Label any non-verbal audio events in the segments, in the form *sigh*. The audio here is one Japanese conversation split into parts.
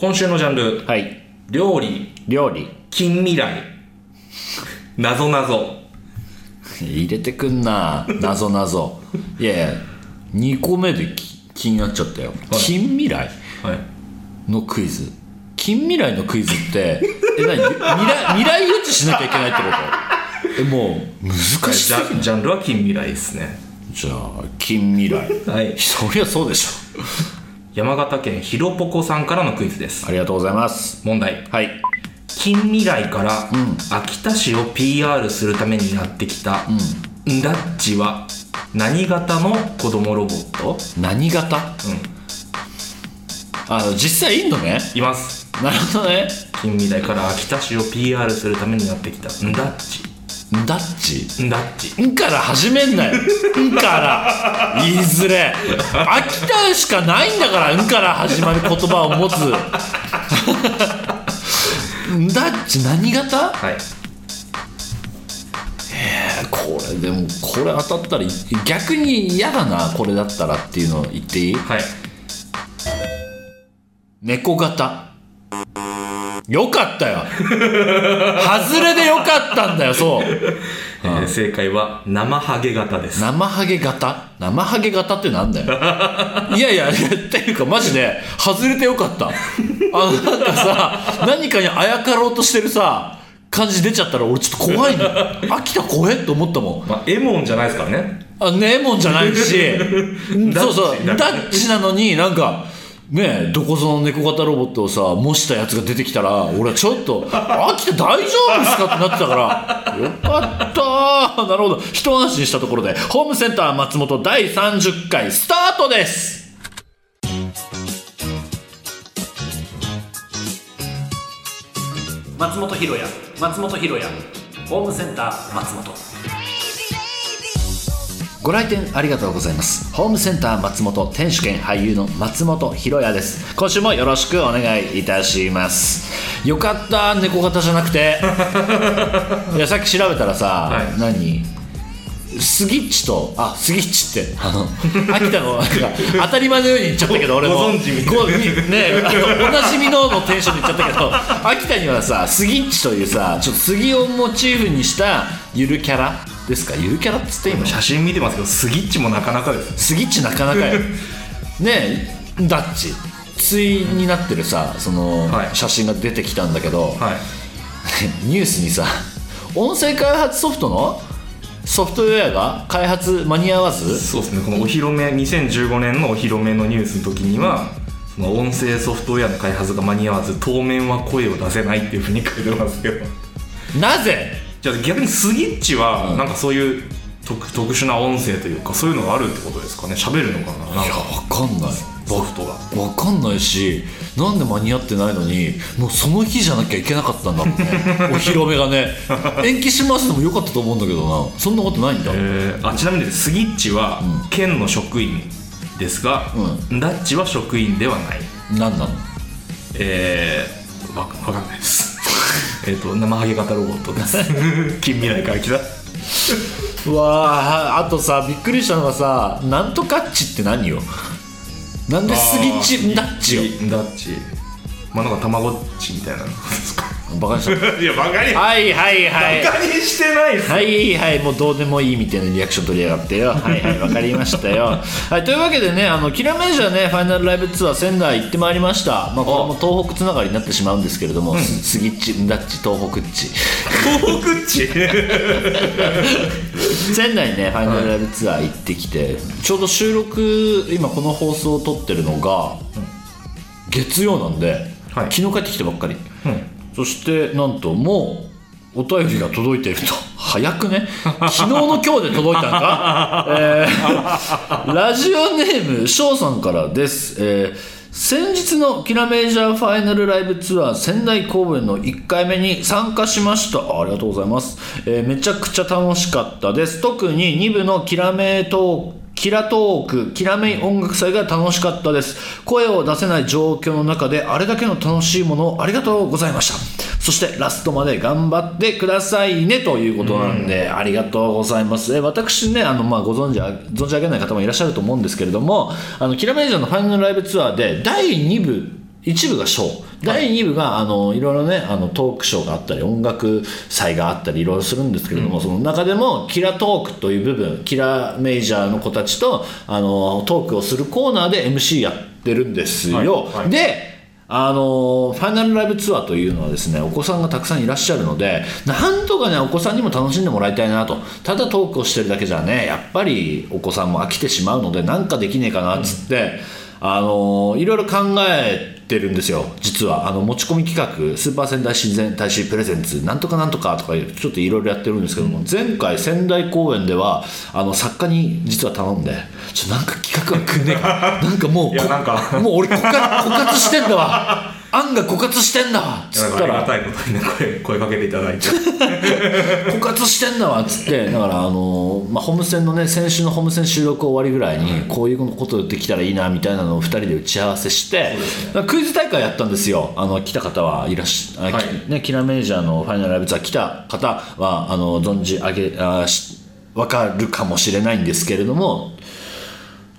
今週のジャンル、はい。料理、料理。近未来、なぞなぞ。入れてくんな。なぞなぞ。いやいや、2個目でき気になっちゃったよ。近未来？はい。のクイズ。近未来のクイズって、え、何？未来、未来予知しなきゃいけないってこと？え、もう、難しジすぎャジャンルは近未来ですね。じゃあ、近未来。はい。そりゃそうでしょ。山形県ひろぽこさんからのクイズです。ありがとうございます。問題。はい。近未来から秋田市を PR するためにやってきた、んだっちは何型の子供ロボット？何型？うん。あ、実際いんのね？います。なるほどね。近未来から秋田市を PR するためにやってきた、んだっち。んだっち。んだっち。んから始めんなよ。んから。言いづれ。秋田しかないんだから、んから始まる言葉を持つ。んだっち何型？はい。これでもこれ当たったら逆に嫌だなこれだったらっていうのを言っていい？はい。猫型よかったよ。外れでよかったんだよそう。えー正解は生ハゲ型です。生ハゲ型？生ハゲ型ってなんだよ。いやいやっていうかマジで外れてよかった。あのなんかさ何かにあやかろうとしてるさ感じ出ちゃったら俺ちょっと怖いの秋田怖えって思ったもん。まあ、エモンじゃないですからね。あネモンじゃないし。*laughs* そうそうダッチなのになんかねえどこぞの猫型ロボットをさ模したやつが出てきたら俺はちょっと「*laughs* 秋田大丈夫ですか?」ってなってたからよかったなるほど。一安心したところでホームセンター松本第30回スタートです。松本ひろや松本ひろやホームセンター松本。ご来店ありがとうございます。ホームセンター松本店主兼俳優の松本ひろやです。今週もよろしくお願いいたします。よかった猫型じゃなくて。*laughs* いやさっき調べたらさ、はい。何？スギッチとあスギッチってあの *laughs* 秋田のなんか当たり前のように言っちゃったけど俺も。ご存知みねおなじみののテンションで言っちゃったけど秋田にはさスギッチというさちょっと杉をモチーフにしたゆるキャラですか？ゆるキャラっつっていいの写真見てますけど、スギッチもなかなかです。スギッチなかなかよ *laughs* ねえダッチ。対になってるさその、はい。写真が出てきたんだけど、はい。*laughs* ニュースにさ音声開発ソフトの？ソフトウェアが開発間に合わず？そうですね、このお披露目、2015年のお披露目のニュースの時には、その音声ソフトウェアの開発が間に合わず、当面は声を出せないっていうふうに書いてますけど。なぜ？じゃあ逆にスギッチは、なんかそういう特特殊な音声というか、そういうのがあるってことですかね？喋るのかな？なんいやか、わかんない。ソフトが。わかんないしなんで間に合ってないのにもうその日じゃなきゃいけなかったんだろうね。*laughs* お披露目がね。延期しますでもよかったと思うんだけどな。そんなことないんだ、えーあちなみにスギッチは県の職員ですが、ダッチは職員ではない。何なの？えー、わかわかんないです。えっと、生ハゲ型ロボットです。*laughs* 近未来から来た。うわああとさびっくりしたのがさなんとかっちって何よ？なんでスギッチダッチよ？ダッチ。まあなんかたまごっちみたいなのですか。*laughs* バカにした *laughs* いや、バカに、はいはいはい。バカにしてない。はいはいもうどうでもいいみたいなリアクション取りやがってよ。はいはいわかりましたよ。*laughs* はいというわけでねあのキラメージャーねファイナルライブツアー仙台行ってまいりました。まあこれも東北つながりになってしまうんですけれども、ススギッチンダッチ東北っち東北っち。*laughs* 仙台ねファイナルライブツアー行ってきてちょうど収録今この放送を撮ってるのが月曜なんで、はい。昨日帰ってきてばっかり。うん。そしてなんともうお便りが届いていると。*laughs* 早くね。昨日の今日で届いたんか、*laughs* えーラジオネーム翔さんからです、えー先日のキラメージャーファイナルライブツアー仙台公演の1回目に参加しました。あありがとうございます、えーめちゃくちゃ楽しかったです。特に2部のキラメートークキラトーク、キラメイ音楽祭が楽しかったです。声を出せない状況の中であれだけの楽しいものをありがとうございました。そしてラストまで頑張ってくださいねということなんで、ありがとうございます。え私ね、あの、まあ、ご存知あ、存じ上げない方もいらっしゃると思うんですけれども、あの、キラメイジャーのファイナルライブツアーで第2部、一部がショー第2部があのいろいろねあのトークショーがあったり音楽祭があったりいろいろするんですけれども、その中でもキラトークという部分キラメイジャーの子たちとあのトークをするコーナーで MC やってるんですよ、はい。はい。であのファイナルライブツアーというのはですねお子さんがたくさんいらっしゃるのでなんとかねお子さんにも楽しんでもらいたいなと。ただトークをしてるだけじゃねやっぱりお子さんも飽きてしまうのでなんかできねえかなっつって、あのいろいろ考えてるんですよ。実は。あの持ち込み企画スーパー仙台自然大使プレゼンツなんとかなんとかとかちょっといろいろやってるんですけども、前回仙台公演ではあの作家に実は頼んでちょなんか企画はくんねえか。なんかもう *laughs* もう俺枯渇枯渇してんだわ案が枯渇してんだわっつなんかありがったらたいことにね声声かけていただいて。*laughs* 枯渇してんだわっつってだからあの、まあ、ホーム戦のね先週のホーム戦収録終わりぐらいにこういうことできたらいいなみたいなのを2人で打ち合わせして、クイズ大会やったんですよ。あの来た方はいらっしゃ、あはい。きね、キラメージャーのファイナルライブツアー来た方はあの存じ上げあし分かるかもしれないんですけれども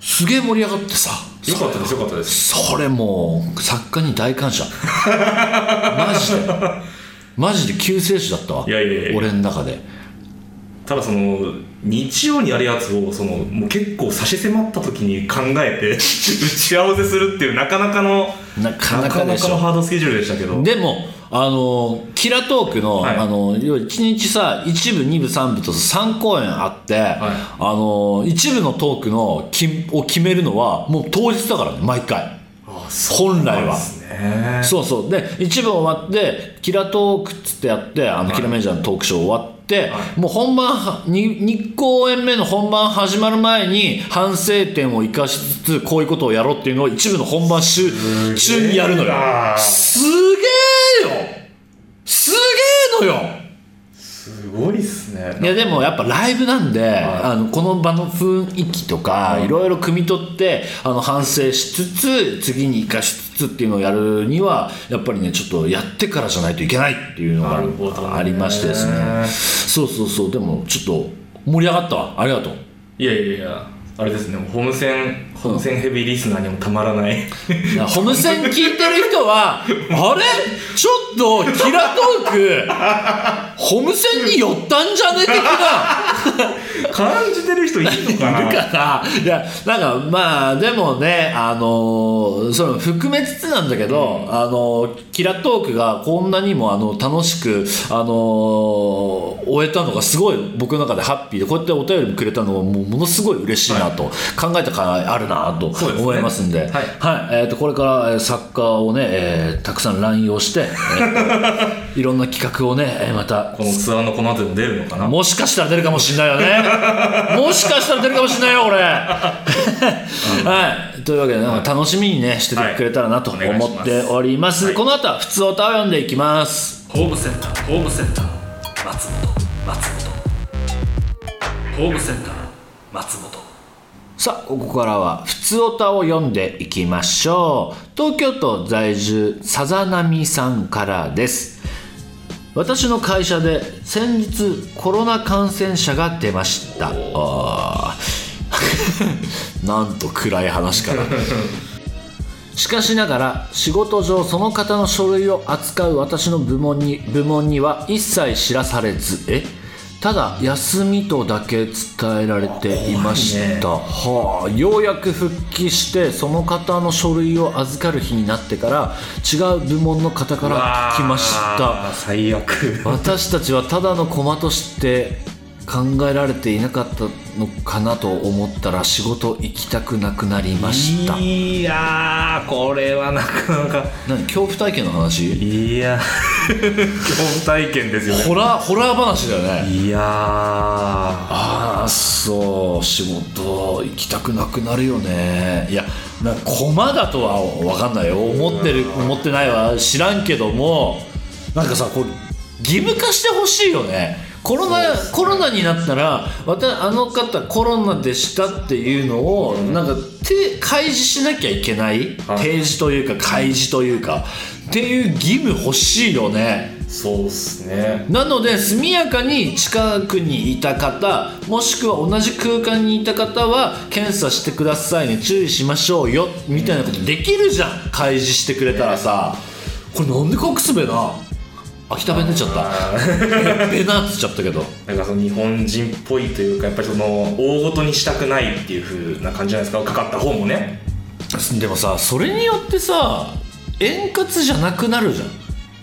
すげえ盛り上がってさ。よかったですよかったです。それもう作家に大感謝。*laughs* マジで。マジで救世主だったわ。いやいやいや。俺の中で。ただその日曜にやるやつをそのもう結構差し迫った時に考えて *laughs* 打ち合わせするっていうなかなかのなかなかのハードスケジュールでしたけど。でもあのキラトークの,、はい。あの要は1日さ1部2部3部と3公演あって、あの一部のトークのきを決めるのはもう当日だからね毎回。あ本来は。そうそう。で一部終わってキラトークっつってやってあの、はい。キラメージャーのトークショー終わって、はもう本番は 2, 2公演目の本番始まる前に反省点を生かしつつこういうことをやろうっていうのを一部の本番中中にやるのよ。なすげえよ。すげえのよ。すごいっすね。いやでもやっぱライブなんで、あのこの場の雰囲気とかいろいろ汲み取ってあの反省しつつ次に生かしつつっていうのをやるにはやっぱりねちょっとやってからじゃないといけないっていうのがありましてですね。そうそうそう。でもちょっと盛り上がったわ。ありがとう。いやいやいや。あれですねホームセンホームセンヘビーリスナーにもたまらない。ホムセン聞いてる人はあれ？ちょっとキラトークホムセンに寄ったんじゃね？的な。*laughs* 感じてる人いるのかな？いるかな？いやなんかまあでもねあのーその含めつつなんだけど、あのーキラトークがこんなにもあの楽しくあのー終えたのがすごい僕の中でハッピー。でこうやってお便りもくれたのはもうものすごい嬉しいなと、考えたからあるなと思いますんで。はい。えー、とこれからえー作家をね、えーたくさん乱用して、えーと *laughs* いろんな企画をねえーまたこのツアーのこの後でも出るのかな？もしかしたら出るかもしれないよね。*laughs* もしかしたら出るかもしれないよ、これ。はい。というわけで、なんか楽しみにね、しててくれたらなと思っております。はいこの後は、普通歌を読んでいきます。ホームセンターホームセンター松本松本ホームセンター松本さあ、ここからは、普通歌を読んでいきましょう。東京都在住、さざなみさんからです。私の会社で先日コロナ感染者が出ました。あ *laughs* なんと暗い話から。しかしながら仕事上その方の書類を扱う私の部門に部門には一切知らされず。え？ただ休みとだけ伝えられていました、はあようやく復帰してその方の書類を預かる日になってから違う部門の方から聞きました。最悪。私たちはただの駒として考えられていなかったのかなと思ったら仕事行きたくなくなりました。いやーこれはなかなか。何恐怖体験の話？いや恐怖体験ですよね。ホラーホラー話だよね。いやー。ああそう仕事行きたくなくなるよね。いやな駒だとは分かんないよ。思ってる思ってないは知らんけどもなんかさこれ義務化してほしいよねコロナコロナになったらわたあの方コロナでしたっていうのをなんかて開示しなきゃいけない？はい。提示というか開示というかっていう義務欲しいよね。そうっすね。なので速やかに近くにいた方もしくは同じ空間にいた方は検査してくださいね注意しましょうよみたいなことできるじゃん。開示してくれたらさ。これなんで隠すべな？秋田弁出ちゃった。*laughs* べなっつっちゃったけど。なんかその日本人っぽいというかやっぱりその大ごとにしたくないっていう風な感じじゃないですか？かかった方もね。でもさそれによってさ円滑じゃなくなるじゃ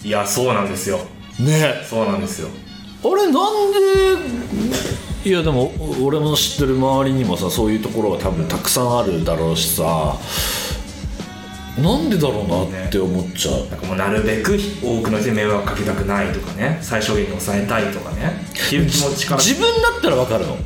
いやそうなんですよ。んね。そうなんですよ。あれなんでいやでも俺の知ってる周りにもさそういうところが多分たくさんあるだろうしさなんでだろうなって思っちゃう。なんかもうなるべく多くの人に迷惑かけたくないとかね。最小限に抑えたいとかね。っていう気持ちから。自分だったら分かるの。は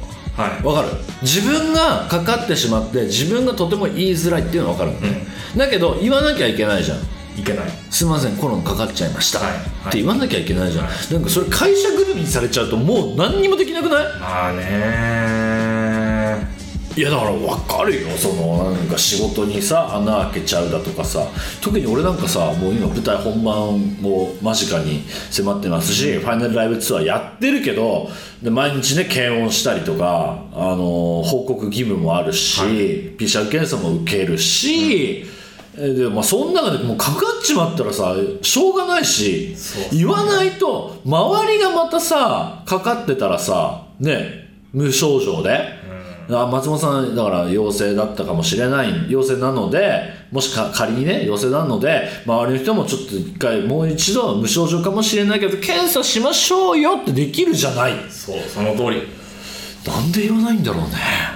い。分かる？自分がかかってしまって自分がとても言いづらいっていうのは分かるのね、だけど言わなきゃいけないじゃん。いけない。すいませんコロナかかっちゃいました、はい。って言わなきゃいけないじゃん、なんかそれ会社ぐるみにされちゃうともう何にもできなくない？まあねいやだから分かるよ。そのなんか仕事にさ穴開けちゃうだとかさ。特に俺なんかさもう今舞台本番も間近に迫ってますし、ファイナルライブツアーやってるけどで毎日ね検温したりとか、あの報告義務もあるし、PCR 検査も受けるし、えでまあ、その中でもうかかっちまったらさしょうがないしそう。言わないと周りがまたさかかってたらさね無症状で。あ松本さんだから陽性だったかもしれない陽性なのでもしか仮にね陽性なので周りの人もちょっと一回もう一度無症状かもしれないけど検査しましょうよってできるじゃない。そうその通り。なんで言わないんだろうね。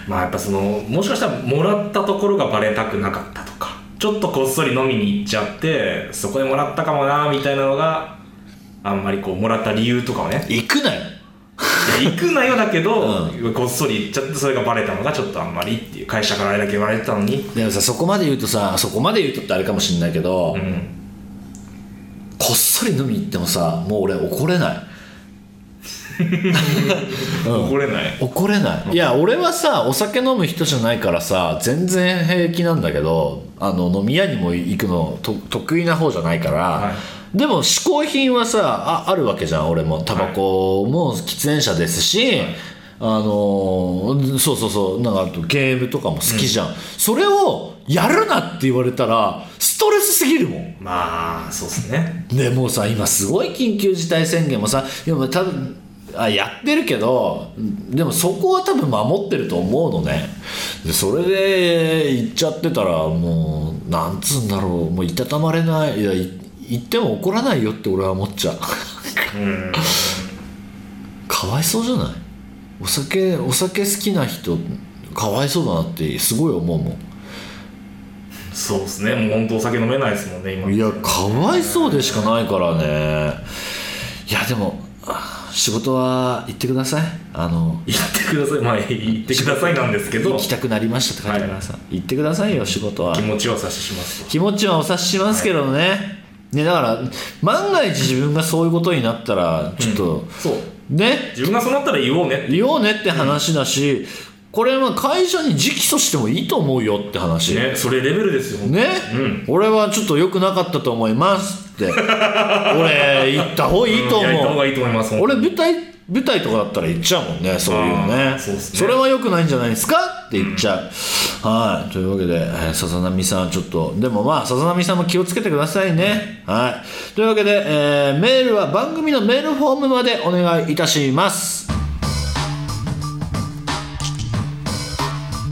まあやっぱそのもしかしたらもらったところがバレたくなかったとかちょっとこっそり飲みに行っちゃってそこでもらったかもなみたいなのがあんまりこうもらった理由とかをね。行くなよ行くなよだけど、こっそり行っちゃってそれがバレたのがちょっとあんまりっていう会社からあれだけ言われてたのに。でもさそこまで言うとさそこまで言うとってあれかもしれないけど、うん。こっそり飲みに行ってもさもう俺怒れない。*laughs* 怒れない。怒れない。いや俺はさお酒飲む人じゃないからさ全然平気なんだけどあの飲み屋にも行くのと得意な方じゃないから、はでも嗜好品はさああるわけじゃん俺も。タバコも喫煙者ですし、あのーそうそうそうなんかあとゲームとかも好きじゃん、それをやるなって言われたらストレスすぎるもん。まあそうっすね。でもうさ今すごい緊急事態宣言もさでも多分あやってるけどでもそこは多分守ってると思うのね。でそれで行っちゃってたらもうなんつうんだろうもういたたまれない。いやい言っても怒らないよって俺は思っちゃう。うん。かわいそうじゃない？お酒お酒好きな人かわいそうだなってすごい思うもん。そうっすね。もう本当お酒飲めないですもんね今。いやかわいそうでしかないからね。いやでもあ仕事は行ってください。あの言ってください。まあ言ってくださいなんですけど。行きたくなりましたって書いてあるからさ、行ってくださいよ仕事は。気持ちを察ししますと。気持ちはお察ししますけどね、ねだから万が一自分がそういうことになったらちょっと、そう。ね。自分がそうなったら言おうね言おうねって話だし、これは会社に直訴してもいいと思うよって話。ねそれレベルですよ。ね、うん。俺はちょっと良くなかったと思いますって。*laughs* 俺言った方がいいとう。んやった方思うがいいと思います俺舞台舞台とかだったら言っちゃうもんねそういうのね。あーそれは良くないんじゃないですかって言っちゃう、はい。というわけで、えーさざ波さんちょっとでもまあさざ波さんも気をつけてくださいね、はい。というわけで、えーメールは番組のメールフォームまでお願いいたします。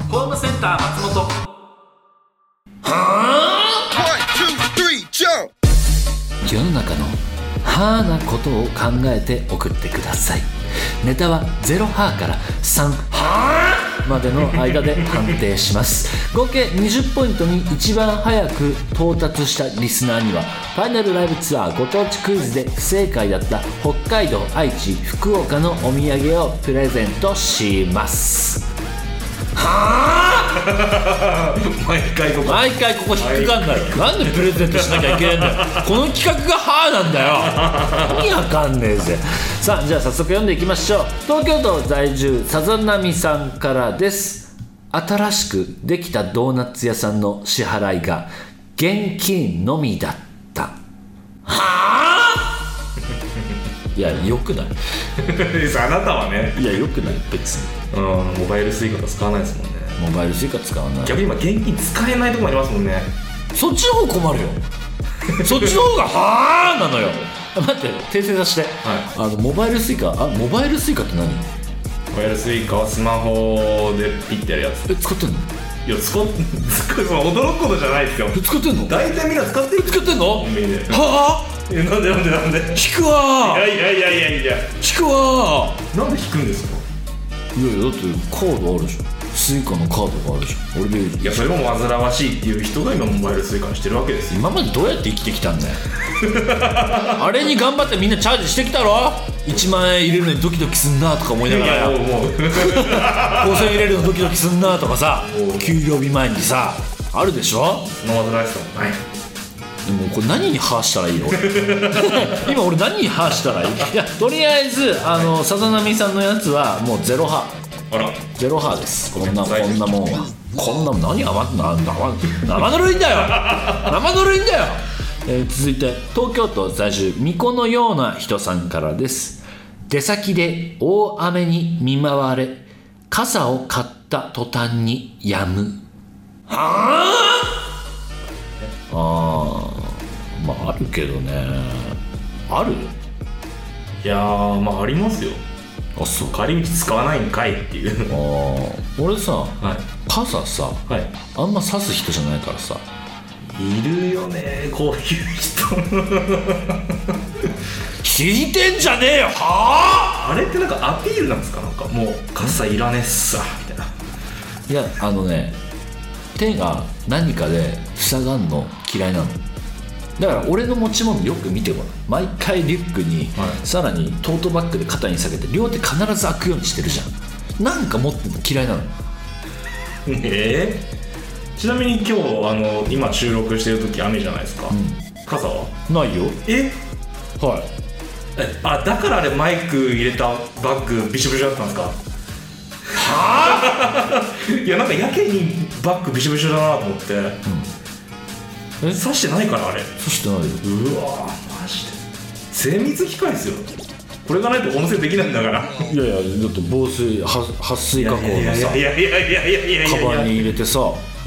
ホームセンター松本。One, two, three, jump! 世の中のハーなことを考えて送ってください。ネタは0ハーから3ハーまでの間で判定します。合計20ポイントに一番早く到達したリスナーにはファイナルライブツアーご当地クイズで不正解だった北海道愛知福岡のお土産をプレゼントします。*laughs* 毎回ここ。毎回ここ引っかかんない。よなんでプレゼントしなきゃいけないんだよ。*laughs* この企画がハーなんだよ。意味わかんねえぜ。さあじゃあ早速読んでいきましょう。東京都在住さざなみさんからです。新しくできたドーナツ屋さんの支払いが現金のみだった。はあいやよくない。*laughs* あなたはね。いやよくない。別にうんモバイルスイカとか使わないですもんね。モバイルスイカ使わない。逆に今現金使えないとこもありますもんね。そっちの方困るよ。*laughs* そっちの方がはあなのよ。待って訂正させて、あのモバイルスイカあモバイルスイカって何？モバイルスイカはスマホでピッてやるやつ。え使ってんの？いや使っ使っ驚くことじゃないですよ。え使ってんの？大体みんな使ってる。使ってんの？はあ？えなんでなんでなんで？い引くわやいやいやいやいや。引くわなんで引くんですか？いやいやだってカードあるじゃんスイカのカードがあるじゃん俺でいやそれも煩わしいっていう人が今モバイルスイカにしてるわけですよ。今までどうやって生きてきたんだよ。あれに頑張ってみんなチャージしてきたろ？1万円入れるのにドキドキすんなとか思いないがら。やもうもう。5000円入れるのドキドキすんなとかさ。給料日前にさ。あるでしょ？煩わしさもないでもこれ何にハーしたらいいの？*laughs* 今俺何にハーしたらいい？いやとりあえずあのさざ波さんのやつはもうゼロハあら。ゼロハーです。こんなこんなもんは。こんなもん何余ってな生生ぬるいんだよ。生ぬるいんだよ、えー続いて東京都在住巫女のような人さんからです。出先で大雨に見舞われ傘を買った途端に止む。はあ？あーまああるけどね。ある？いやーまあありますよ。あそう。か帰り道使わないんかいっていう。あー。俺さはい。傘さはい。あんま刺す人じゃないからさ。いるよねこういう人。*laughs* 聞いてんじゃねえよはあ？れってなんかアピールなんですか？なんかもう傘いらねえっさみたいな。あいやあのね手が何かで塞がんの嫌いなのだから俺の持ち物よく見てごらん。毎回リュックに、はい。さらにトートバッグで肩に下げて両手必ず開くようにしてるじゃん。なんか持ってんの嫌いなの？*laughs* えー、ちなみに今日あの今収録してる時雨じゃないですか、傘は？ないよ。え？はい。えあだからあれマイク入れたバッグびしょびしょだったんですか？はあ？*laughs* いやなんかやけにバッグびしょびしょだなと思って、え刺してないからあれ。そしてないよ。うわマジで。精密機械ですよ。これがないと温泉できないんだから。いやいやだって防水は撥水加工のさいやいやいやいやいやいやいや。カバンに入れてさ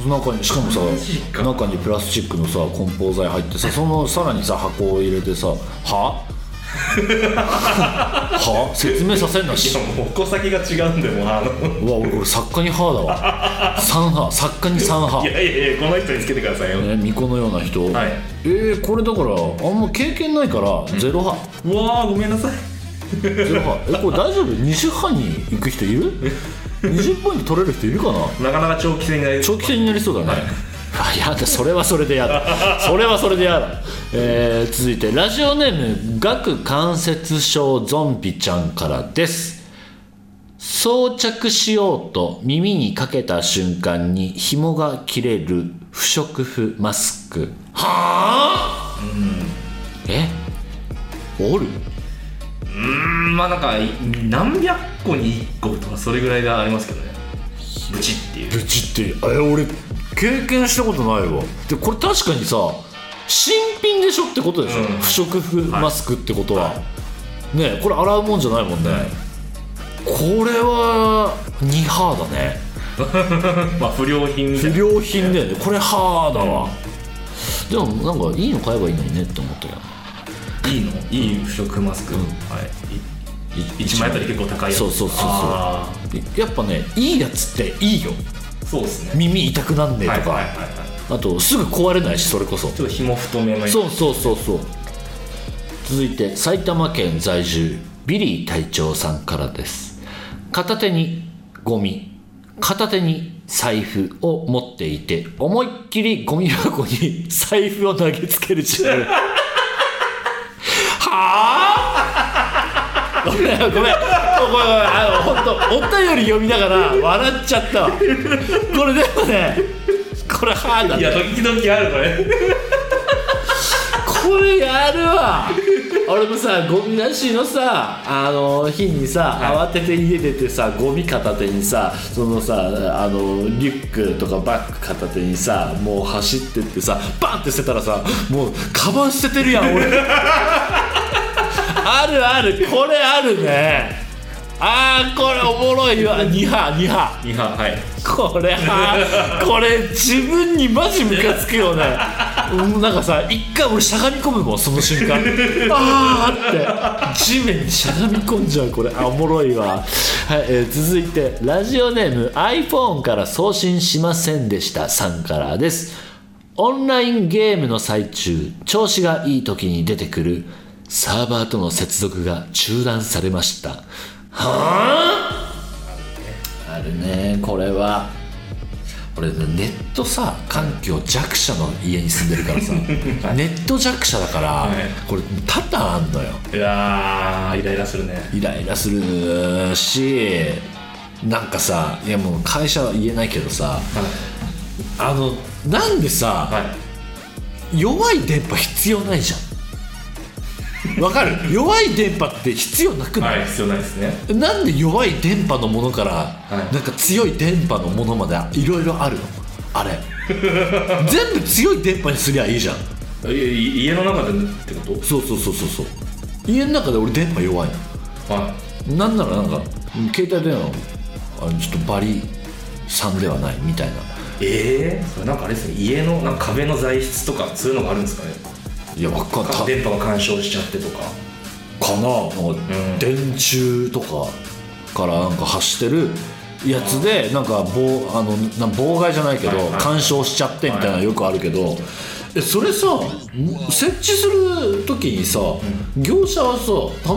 中にしかもさマジか。中にプラスチックのさ梱包材入ってさそのさらにさ箱を入れてさは？は？説明させんなし。もう矛先が違うんだよもうあの。うわ俺これ作家に歯だわ。三歯作家に三歯いやいやいやこの人につけてくださいよ、ね巫女のような人、はい。えー、これだからあんま経験ないからゼロ歯、うわーごめんなさい。ゼロ歯 *laughs* えこれ大丈夫？20歯に行く人いる？20本に取れる人いるかな？なかなか長期戦になり長期戦になりそうだね、あ *laughs* やだそれはそれでやだ。それはそれでやだ、えー続いてラジオネーム顎関節症ゾンビちゃんからです。装着しようと耳にかけた瞬間に紐が切れる不織布マスク。はあ、え？おる？うんまあなんか何百個に1個とかそれぐらいがありますけどねブチっていう。ブチってえ俺経験したことないわ。でこれ確かにさ新品でしょってことでしょ、うん。不織布マスクってことは、ねこれ洗うもんじゃないもんね、これは2ハーだね。*laughs* まあ不良品不良品だよねこれハーだわ、でもなんかいいの買えばいいのにねって思ったけどいいの？いい不織布マスク、はい。い1万円あたり結構高いやつ。そうそうそうそう。あやっぱねいいやつっていいよ。ーそうですね。耳痛くなんねえとか、はいはいはいはい。あとすぐ壊れないしそれこそ。ちょっと紐太めのそうそうそうそう。続いて埼玉県在住ビリー隊長さんからです。片手にゴミ片手に財布を持っていて思いっきりゴミ箱に財布を投げつける自分 *laughs* はあ？ごめんごめんごめんごめんあの本当お便り読みながら笑っちゃったわ。これでもねこれはあだねいや時々あるこれ。これやるわ。俺もさゴミ出しのさあの日にさ、慌てて家出てさゴミ片手にさそのさあのリュックとかバッグ片手にさもう走ってってさバンって捨てたらさもうカバン捨ててるやん俺。*laughs* あるあるこれあるねあーこれおもろいわ。2波2波2波はい。これは *laughs* これ自分にマジムカつくよね。うんなんかさ一回俺しゃがみ込むもんその瞬間。*laughs* あーって。地面にしゃがみ込んじゃうこれ。あおもろいわ、はいえー続いてラジオネーム iPhone から送信しませんでしたさんからです。オンラインゲームの最中調子がいい時に出てくるサーバーとの接続が中断されましたはあ？あるね。これは。俺ネットさ環境弱者の家に住んでるからさ。*laughs* ネット弱者だから、い。これ多々あんのよ。いやーイライラするね。イライラするしなんかさいやもう会社は言えないけどさあのなんでさ、はい。弱い電波必要ないじゃんわかる。弱い電波って必要なくない、はい必要ないですね。なんで弱い電波のものから、い。なんか強い電波のものまでいろいろあるの？あれ。*laughs* 全部強い電波にすりゃいいじゃん。いい家の中でってこそうそうそうそうそう。家の中で俺電波弱いとはのなんならなんかうん携帯電話あちょっとバリ3ではないみたいな。いええそれなんかあれですね。家のなんか壁の材質とかそういうのがあるんですかねいやわかんない。電波が干渉しちゃってとか。かな？なんかん。電柱とかからなんか発してるやつでなんか妨あのな妨害じゃないけどはいはい。干渉しちゃってみたいなのよくあるけど。えそれさ設置する時にさ業者はさ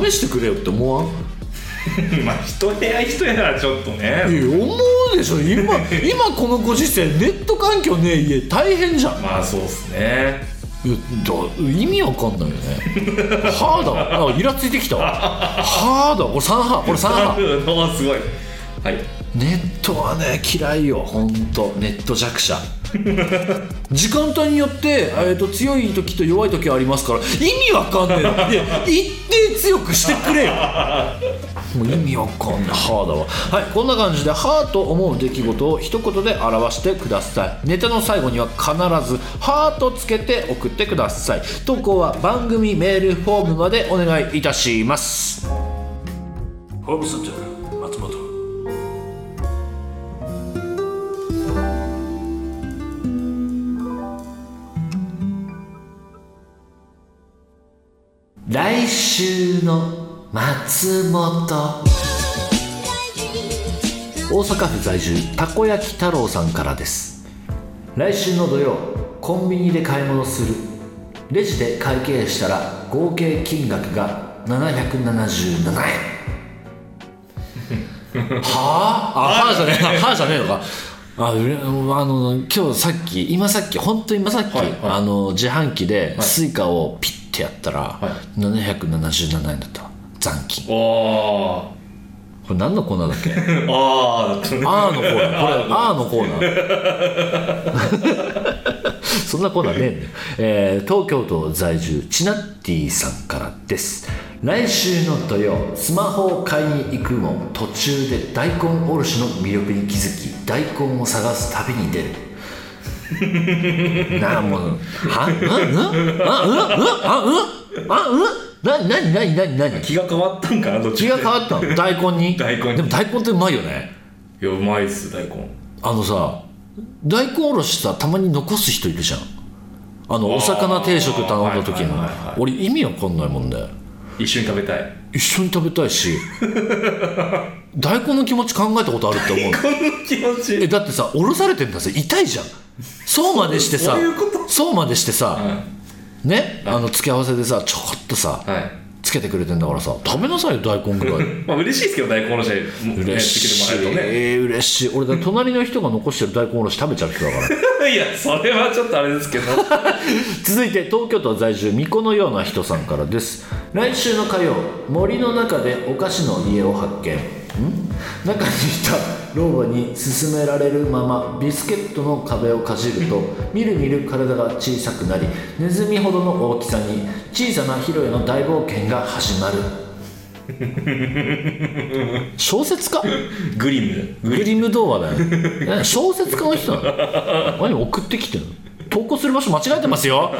試してくれよって思わん？*laughs* まあ一部屋一部屋ならちょっとね。思うでしょ。今 *laughs* 今このご時世ネット環境ねえ家大変じゃん。まあそうっすねいやだ意味わかんないよね。*laughs* はあだ。わあイラついてきた。わはあだ。わこれ3波これ3波おーすごい。はい。ネットはね嫌いよ。本当ネット弱者。*laughs* 時間帯によって、えー、と強い時と弱い時ありますから意味わかんねえの。*laughs* いや一定強くしてくれよもう意味わかんない。はあだわはいこんな感じで「はあ」と思う出来事を一言で表してください。ネタの最後には必ず「はあ」とつけて送ってください。投稿は番組メールフォームまでお願いいたします。ホームセンター松本。来週の松本。大阪府在住たこ焼き太郎さんからです。来週の土曜コンビニで買い物する。レジで会計したら合計金額が777円。*laughs* はあ？あはあじゃねえ。はあじゃねえのか。ああの今日さっき今さっき本当今さっき、はいはい。あの自販機でスイカをピッてやったら、777円だったわ残金。これ何のコーナーだっけ？*laughs* あーあーのコーナー。これ *laughs* あーのコーナー。*laughs* そんなコーナーねええー東京都在住チナッティさんからです。来週の土曜スマホを買いに行くも途中で大根おろしの魅力に気づき大根を探す旅に出る。なあもうはうんうんあうんうんあうんあうんなになになになになに？気が変わったんかなどっち気が変わったの？大根に？大根に。でも大根ってうまいよね。いやうまいっす大根。あのさ大根おろしさたまに残す人いるじゃん。あのお魚定食頼んだ時の。俺意味わかんないもんで一緒に食べたい。一緒に食べたいし。*laughs* 大根の気持ち考えたことあるって思う。この気持ち。えだってさおろされてんだぜ。痛いじゃん。そうまでしてさ。*laughs* そうまでしてさ、はねあの付け合わせでさちょこっとさ、いはい。つけてくれてんだからさ食べなさいよ大根ぐらい。*laughs* まあ嬉しいですけど大根おろし嬉しい、やってきてもらえー嬉しい。俺だ隣の人が残してる大根おろし食べちゃう人だから。*laughs* いやそれはちょっとあれですけど。*laughs* 続いて東京都在住巫女のような人さんからです。来週の火曜森の中でお菓子の家を発見。ん中にいた老婆に勧められるままビスケットの壁をかじるとみるみる体が小さくなりネズミほどの大きさに小さなヒロへの大冒険が始まる。小説家？グリム。グリム童話だよね。小説家の人なの？何送ってきてんの？投稿する場所間違えてますよ、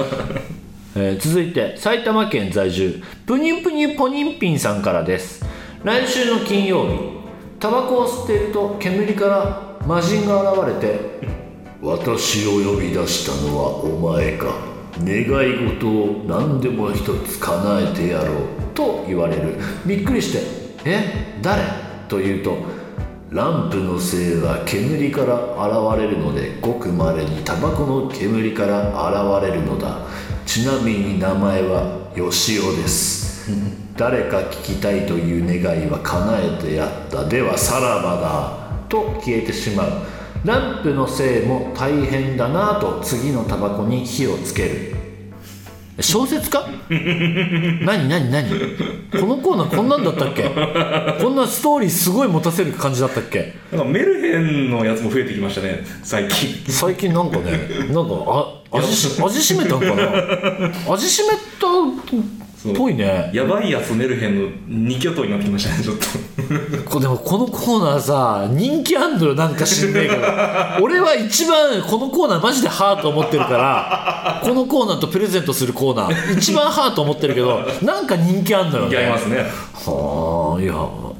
えー続いて埼玉県在住。プニュプニュポニンピンさんからです来週の金曜日タバコを吸っていると煙から魔人が現れて「私を呼び出したのはお前か。願い事を何でも一つ叶えてやろう」と言われる。びっくりして「え？誰?」と言うとランプの精は煙から現れるのでごくまれにタバコの煙から現れるのだ。ちなみに名前はよしおです。誰か聞きたいという願いは叶えてやった。ではさらばだと消えてしまう。ランプの精も大変だなと次のタバコに火をつける。小説家？*laughs* 何何何？このコーナーこんなんだったっけ？こんなストーリーすごい持たせる感じだったっけ？なんかメルヘンのやつも増えてきましたね最近。最近なんかねなんかあ味し味しめたんかな？味しめたっぽいね。やばいやつメルヘンの二巨頭になってきましたねちょっと。こでもこのコーナーさ人気あんのよなんか知んねえけど俺は一番このコーナーマジでハート思ってるからこのコーナーとプレゼントするコーナー一番ハート思ってるけどなんか人気あんのよね。やりますね。はあいや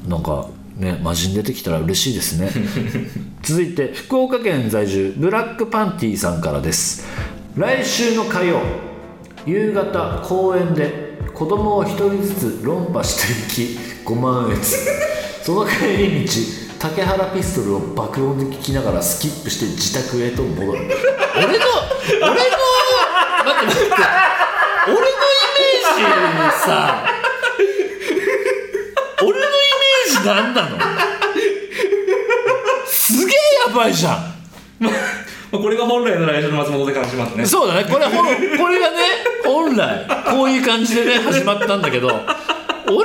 なんかね魔人出てきたら嬉しいですね。続いて福岡県在住ブラックパンティさんからです。来週の火曜夕方公園で子供を一人ずつ論破していき5万円。*laughs* その帰り道竹原ピストルを爆音で聞きながらスキップして自宅へと戻る。俺の俺の待って待って俺のイメージさ俺のイメージ何なの？すげえやばいじゃん。これが本来の来週の松本で感じますね。そうだね。これほこれがね本来こういう感じでね始まったんだけど俺の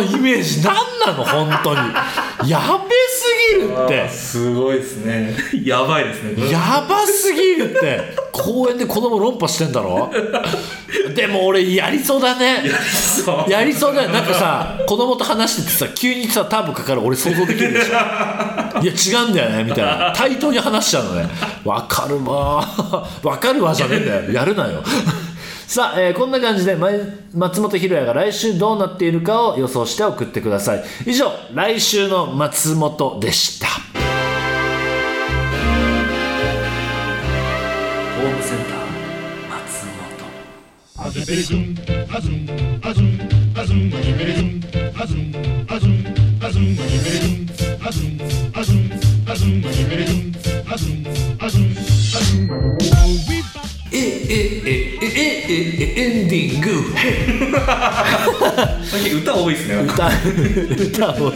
でもイメージ何なの本当に。やべすぎるって。すごいですね。やばいですね。やばすぎるって。公園で子供論破してんだろ？でも俺やりそうだね。やりそう。だよ。なんかさ子供と話しててさ急にさターボかかる。俺想像できるでしょ。いや違うんだよねみたいな。対等に話しちゃうのね。わかるわわかるわじゃねえんだよ。やるなよさあ、えー、こんな感じで松本博也が来週どうなっているかを予想して送ってください。以上来週の松本でした。ホームセンター松本。えずべりずんあずんあずんあずんあじべりずんあずんあずんあずんあじべりずんあずんあずんあずんあじべりずんあずんあずんあずんええええ。エンディング。*laughs* 最近歌多いですね。歌歌を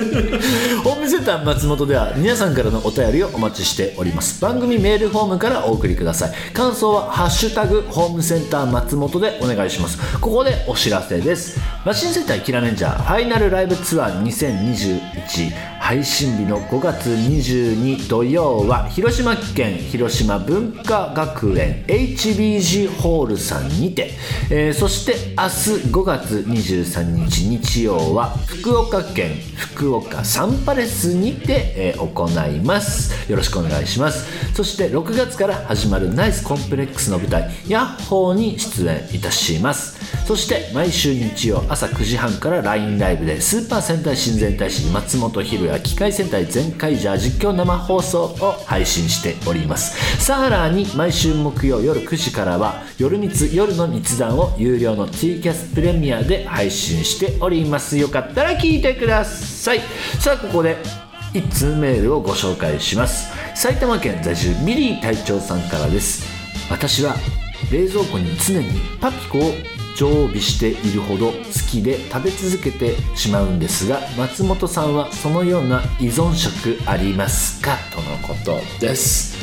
ホームセンター松本では皆さんからのお便りをお待ちしております。番組メールフォームからお送りください。感想は「ハッシュタグホームセンター松本」でお願いします。ここでお知らせです。マシンセンターキラメンジャーファイナルライブツアー2021配信日の5月22土曜は広島県広島文化学園 HBG ホールさんにて、えーそして明日5月23日日曜は福岡県福岡サンパレスにて、えー行います。よろしくお願いします。そして6月から始まるナイスコンプレックスの舞台ヤッホーに出演いたします。そして毎週日曜朝9時半から LINE ライブでスーパー戦隊親善大使松本ひろや機械戦隊全開ジャー実況生放送を配信しております。さらに毎週木曜夜9時からは夜密夜の密談を有料の T キャスプレミアで配信しております。よかったら聞いてください。さあここで1通メールをご紹介します。埼玉県在住ミリー隊長さんからです。私は冷蔵庫に常にパピコを常備しているほど好きで食べ続けてしまうんですが松本さんはそのような依存食ありますか？とのことです。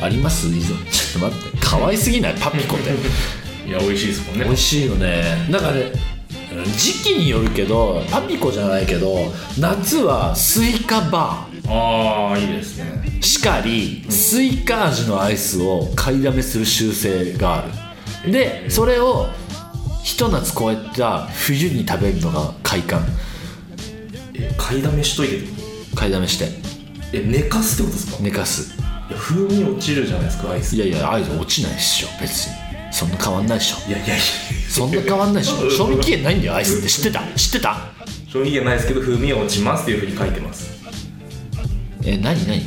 あります？依存？ちょっと待って。可愛すぎない？パピコって。*laughs* いや美味しいですもんね。美味しいよね。なんかね時期によるけどパピコじゃないけど夏はスイカバああいいですね。ーしかりスイカ味のアイスを買いだめする習性がある。でそれをひと夏超えた冬に食べるのが快感。え買いだめしといて。買いだめして。え寝かすってことですか？寝かす。いや風味落ちるじゃないですかアイス。いやいやアイス落ちないっしょ別に。そんな変わんないっしょ。いやいやいや。そんな変わんないっしょ。*laughs* 賞味期限ないんだよアイスって。知ってた？知ってた？賞賞味期限ないですけど風味は落ちますっていうふうに書いてます。え何何？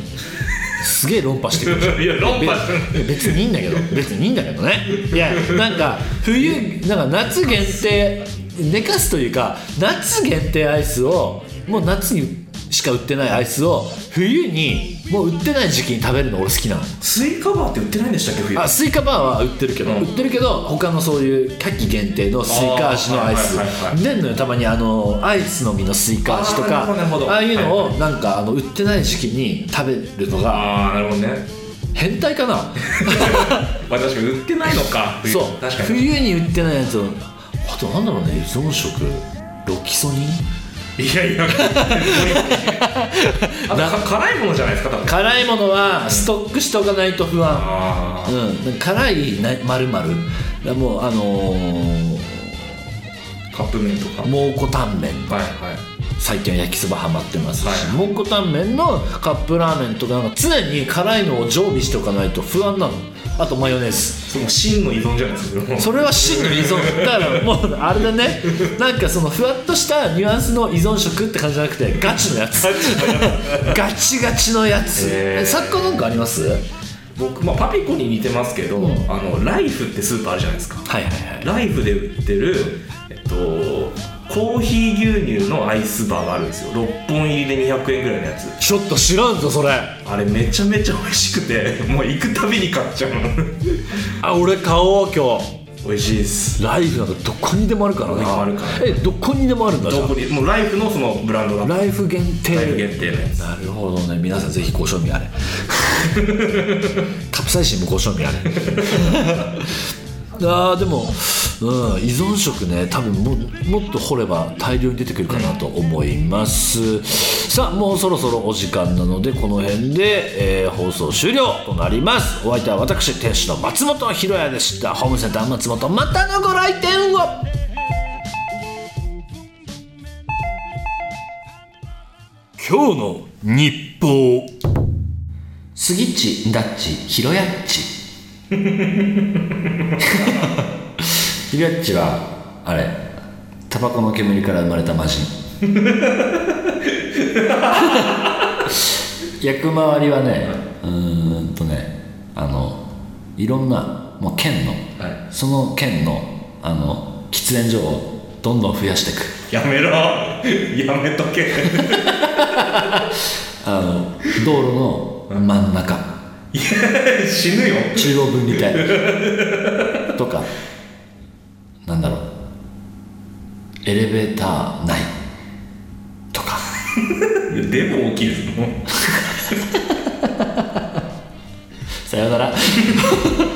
すげえ論破してくるじゃん。*laughs* いや論破べ別にいいんだけど。別にいいんだけどね。いやなんか冬なんか夏限定寝かすというか夏限定アイスをもう夏にしか売ってないアイスを冬にもう売ってない時期に食べるの俺好きなの。スイカバーって売ってないんでしたっけ冬？あスイカバーは売ってるけど、うん。売ってるけど他のそういう夏季限定のスイカ味のアイス。出んのよたまにあのアイスの実のスイカ味とかあああいうのをなんかあの売ってない時期に食べるのがああなるほどね。変態かな？*laughs* まあ確かに売ってないのか冬。そう。確かに。冬に売ってないやつを。あとなんだろうね依存食ロキソニン？いやいや。*laughs* 辛いものじゃないですか辛いものはストックしておかないと不安。うん。辛いなまるまる。もうあのーカップ麺とか。蒙古タンメン。はいはい。最近は焼きそばハマってますし、はい蒙古タンメンのカップラーメンとかなんか常に辛いのを常備しておかないと不安なのあとマヨネーズ。その真の依存じゃないですかそれは真の依存。だからもうあれだね。なんかそのふわっとしたニュアンスの依存食って感じじゃなくてガチのやつ。ガチガチのやつ。へー。え作家なんかあります？はい僕、まあ、パピコに似てますけど、ん。あのライフってスーパーあるじゃないですか。はいはい。ライフで売ってるえっとコーヒー牛乳のアイスバーがあるんですよ。6本入りで200円ぐらいのやつ。ちょっと知らんぞそれ。あれめちゃめちゃ美味しくて *laughs* もう行くたびに買っちゃう。の *laughs* あ俺買おう今日。美味しいです。ライフなんかどこにでもあるからなどこにでもあるから。えどこにでもあるんだどこに？もうライフのそのブランドがライフ限定。ライフ限定のやつ。なるほどね。皆さんぜひご賞味あれ。*laughs* カプサイシンもご賞味あれ。あーでも、うん、依存食ね多分ももっと掘れば大量に出てくるかなと思います、さあもうそろそろお時間なのでこの辺で、えー放送終了となります。お相手は私店主の松本ひろやでした。ホームセンター松本またのご来店を。今日の日報。スギッチダッチヒロヤッチ *laughs* ヒロヤッチはあれタバコの煙から生まれた魔人 *laughs* 役回りはねうーんとねあのいろんなもう県の、はい。その県のあの喫煙所をどんどん増やしていく。やめろ。*laughs* やめとけ。*laughs* あの道路の真ん中。死ぬよ。中央分離帯。とかなんだろう。エレベーター内とか。*laughs* でも大きいですもんさようなら *laughs*